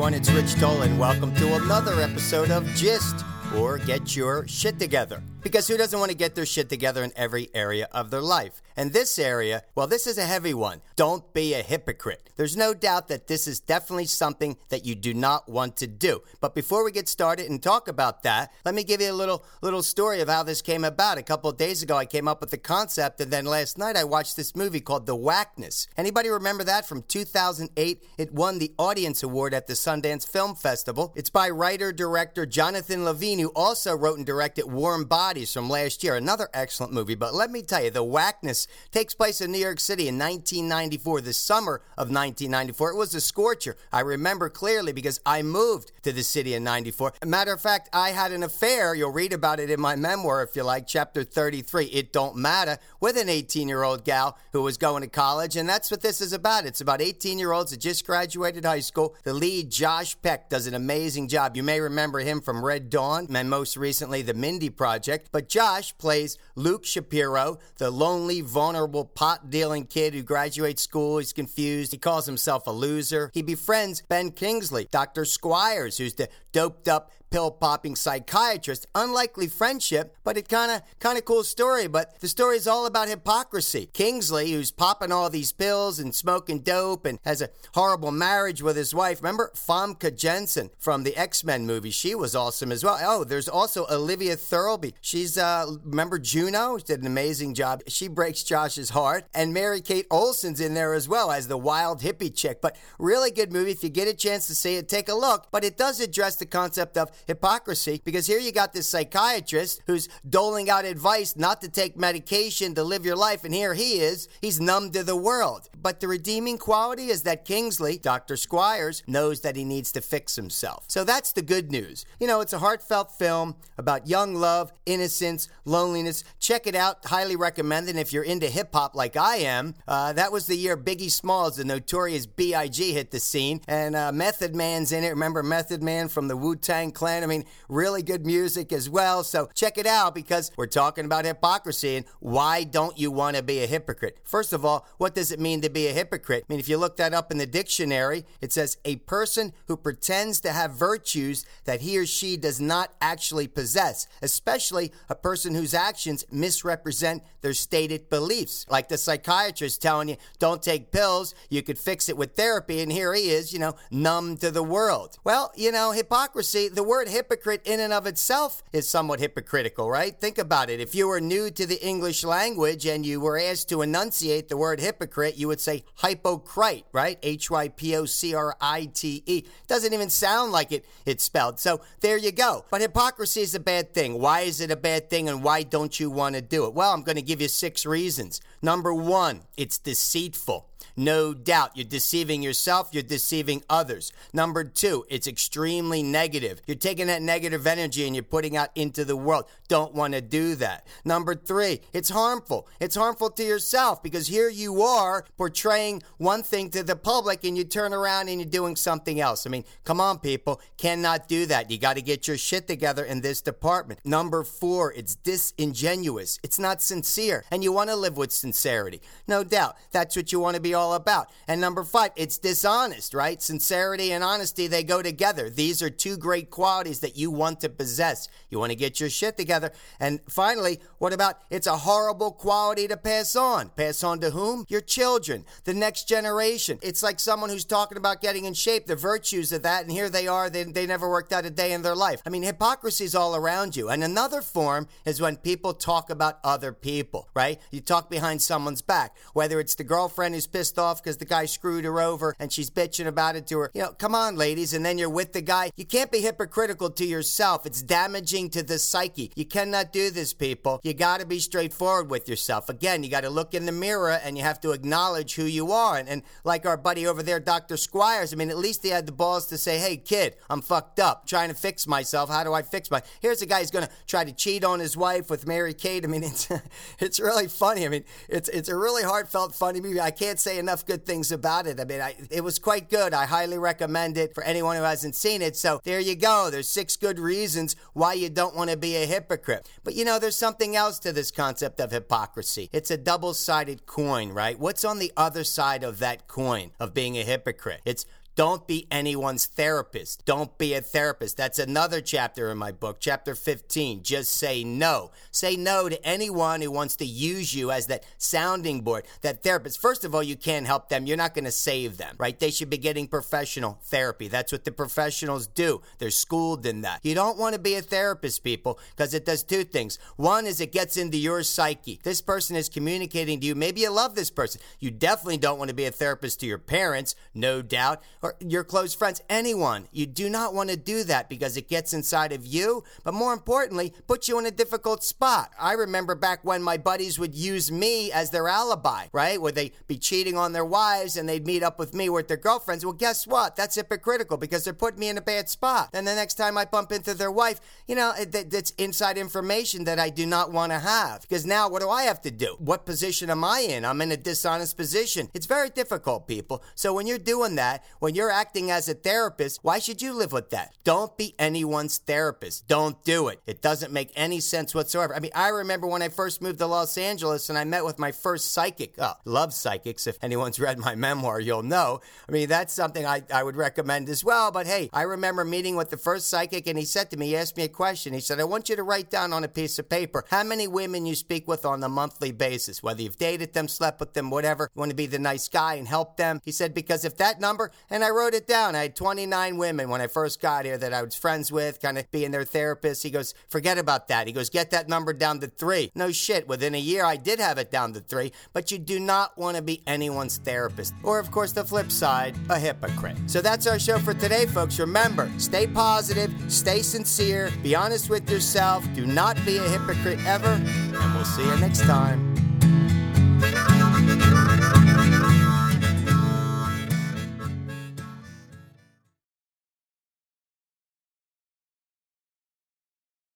everyone, it's Rich Dolan. welcome to another episode of Gist or Get Your Shit Together. Because who doesn't want to get their shit together in every area of their life? And this area, well, this is a heavy one. Don't be a hypocrite. There's no doubt that this is definitely something that you do not want to do. But before we get started and talk about that, let me give you a little little story of how this came about. A couple of days ago, I came up with the concept, and then last night I watched this movie called The Wackness. Anybody remember that from 2008? It won the Audience Award at the Sundance Film Festival. It's by writer director Jonathan Levine, who also wrote and directed Warm Bodies from last year, another excellent movie. But let me tell you, The Wackness takes place in New York City in 1994, the summer of 1994. It was a scorcher. I remember clearly because I moved to the city in 94. Matter of fact, I had an affair. You'll read about it in my memoir if you like, chapter 33. It don't matter with an 18 year old gal who was going to college. And that's what this is about. It's about 18 year olds that just graduated high school. The lead, Josh Peck, does an amazing job. You may remember him from Red Dawn and most recently The Mindy Project. But Josh plays Luke Shapiro, the lonely, vulnerable, pot dealing kid who graduates school. He's confused. He calls himself a loser. He befriends Ben Kingsley, Dr. Squires, who's the doped up pill popping psychiatrist. Unlikely friendship, but it kind of kind of cool story. But the story is all about hypocrisy. Kingsley, who's popping all these pills and smoking dope and has a horrible marriage with his wife. Remember Famke Janssen from the X Men movie? She was awesome as well. Oh, there's also Olivia Thirlby. She's uh remember Juno? She did an amazing job. She breaks Josh's heart, and Mary Kate Olsen's in there as well as the wild hippie chick. But really good movie. If you get a chance to see it, take a look. But it does address the concept of hypocrisy because here you got this psychiatrist who's doling out advice not to take medication to live your life, and here he is, he's numb to the world. But the redeeming quality is that Kingsley, Dr. Squires, knows that he needs to fix himself. So that's the good news. You know, it's a heartfelt film about young love, innocence, loneliness. Check it out. Highly recommend it. If you're into hip hop like I am, uh, that was the year Biggie Smalls, the notorious B.I.G., hit the scene. And uh, Method Man's in it. Remember Method Man from the Wu Tang Clan? I mean, really good music as well. So check it out because we're talking about hypocrisy and why don't you want to be a hypocrite? First of all, what does it mean to be a hypocrite? I mean, if you look that up in the dictionary, it says a person who pretends to have virtues that he or she does not actually possess, especially a person whose actions misrepresent their stated beliefs. Like the psychiatrist telling you, don't take pills, you could fix it with therapy, and here he is, you know, numb to the world. Well, you know, hypocrisy, the word hypocrite in and of itself is somewhat hypocritical, right? Think about it. If you were new to the English language and you were asked to enunciate the word hypocrite, you would say hypocrite, right? H Y P O C R I T E. Doesn't even sound like it it's spelled. So there you go. But hypocrisy is a bad thing. Why is it a bad thing and why don't you want to do it? Well, I'm going to give you six reasons. Number one, it's deceitful. No doubt. You're deceiving yourself, you're deceiving others. Number two, it's extremely negative. You're taking that negative energy and you're putting out into the world. Don't want to do that. Number three, it's harmful. It's harmful to yourself because here you are portraying one thing to the public and you turn around and you're doing something else. I mean, come on, people. Cannot do that. You got to get your shit together in this department. Number four, it's disingenuous. It's not sincere. And you want to live with sincerity. No doubt. That's what you want to be all about. And number five, it's dishonest, right? Sincerity and honesty, they go together. These are two great qualities that you want to possess. You want to get your shit together. And finally, what about it's a horrible quality to pass on? Pass on to whom? Your children, the next generation. It's like someone who's talking about getting in shape, the virtues of that, and here they are, they, they never worked out a day in their life. I mean, hypocrisy is all around you. And another form is when people talk about other people, right? You talk behind someone's back, whether it's the girlfriend who's pissed off because the guy screwed her over and she's bitching about it to her. You know, come on, ladies. And then you're with the guy. You can't be hypocritical to yourself. It's damaging to the psyche. You cannot do this, people. You got to be straightforward with yourself. Again, you got to look in the mirror and you have to acknowledge who you are. And, and like our buddy over there, Dr. Squires, I mean, at least he had the balls to say, hey, kid, I'm fucked up, trying to fix myself. How do I fix my. Here's a guy who's going to try to cheat on his wife with Mary Kate. I mean, it's, it's really funny. I mean, it's, it's a really heartfelt, funny movie. I can't say enough good things about it. I mean, I, it was quite good. I highly recommend it for anyone who hasn't seen it. So there you go. There's six good reasons why you don't want to be a hypocrite. But you know, there's something else to this concept of hypocrisy. It's a double sided coin, right? What's on the other side of that coin of being a hypocrite? It's Don't be anyone's therapist. Don't be a therapist. That's another chapter in my book, chapter 15. Just say no. Say no to anyone who wants to use you as that sounding board, that therapist. First of all, you can't help them. You're not going to save them, right? They should be getting professional therapy. That's what the professionals do. They're schooled in that. You don't want to be a therapist, people, because it does two things. One is it gets into your psyche. This person is communicating to you. Maybe you love this person. You definitely don't want to be a therapist to your parents, no doubt, or your close friends, anyone. You do not want to do that because it gets inside of you, but more importantly, puts you in a difficult spot. I remember back when my buddies would use me as their alibi, right? Where they'd be cheating on their wives and they'd meet up with me with their girlfriends. Well, guess what? That's hypocritical because they're putting me in a bad spot. Then the next time I bump into their wife, you know, that's inside information that I do not want to have. Because now what do I have to do? What position am I in? I'm in a dishonest position. It's very difficult, people. So when you're doing that, when you're acting as a therapist, why should you live with that? Don't be anyone's therapist. Don't do it. It doesn't make any sense whatsoever. I mean, I remember when I first moved to Los Angeles and I met with my first psychic. Oh, love psychics. If anyone's read my memoir, you'll know. I mean, that's something I, I would recommend as well. But hey, I remember meeting with the first psychic and he said to me, he asked me a question. He said, I want you to write down on a piece of paper how many women you speak with on a monthly basis, whether you've dated them, slept with them, whatever. You want to be the nice guy and help them. He said, because if that number, and I wrote it down, I had 29 women when I first got here that I was friends with, kind of being their therapist. He goes, forget about that. He goes, get that number down to three. No shit. Within a year, I did have it down to three, but you do not want to be anyone's therapist. Or, of course, the flip side, a hypocrite. So that's our show for today, folks. Remember, stay positive, stay sincere, be honest with yourself, do not be a hypocrite ever, and we'll see you next time.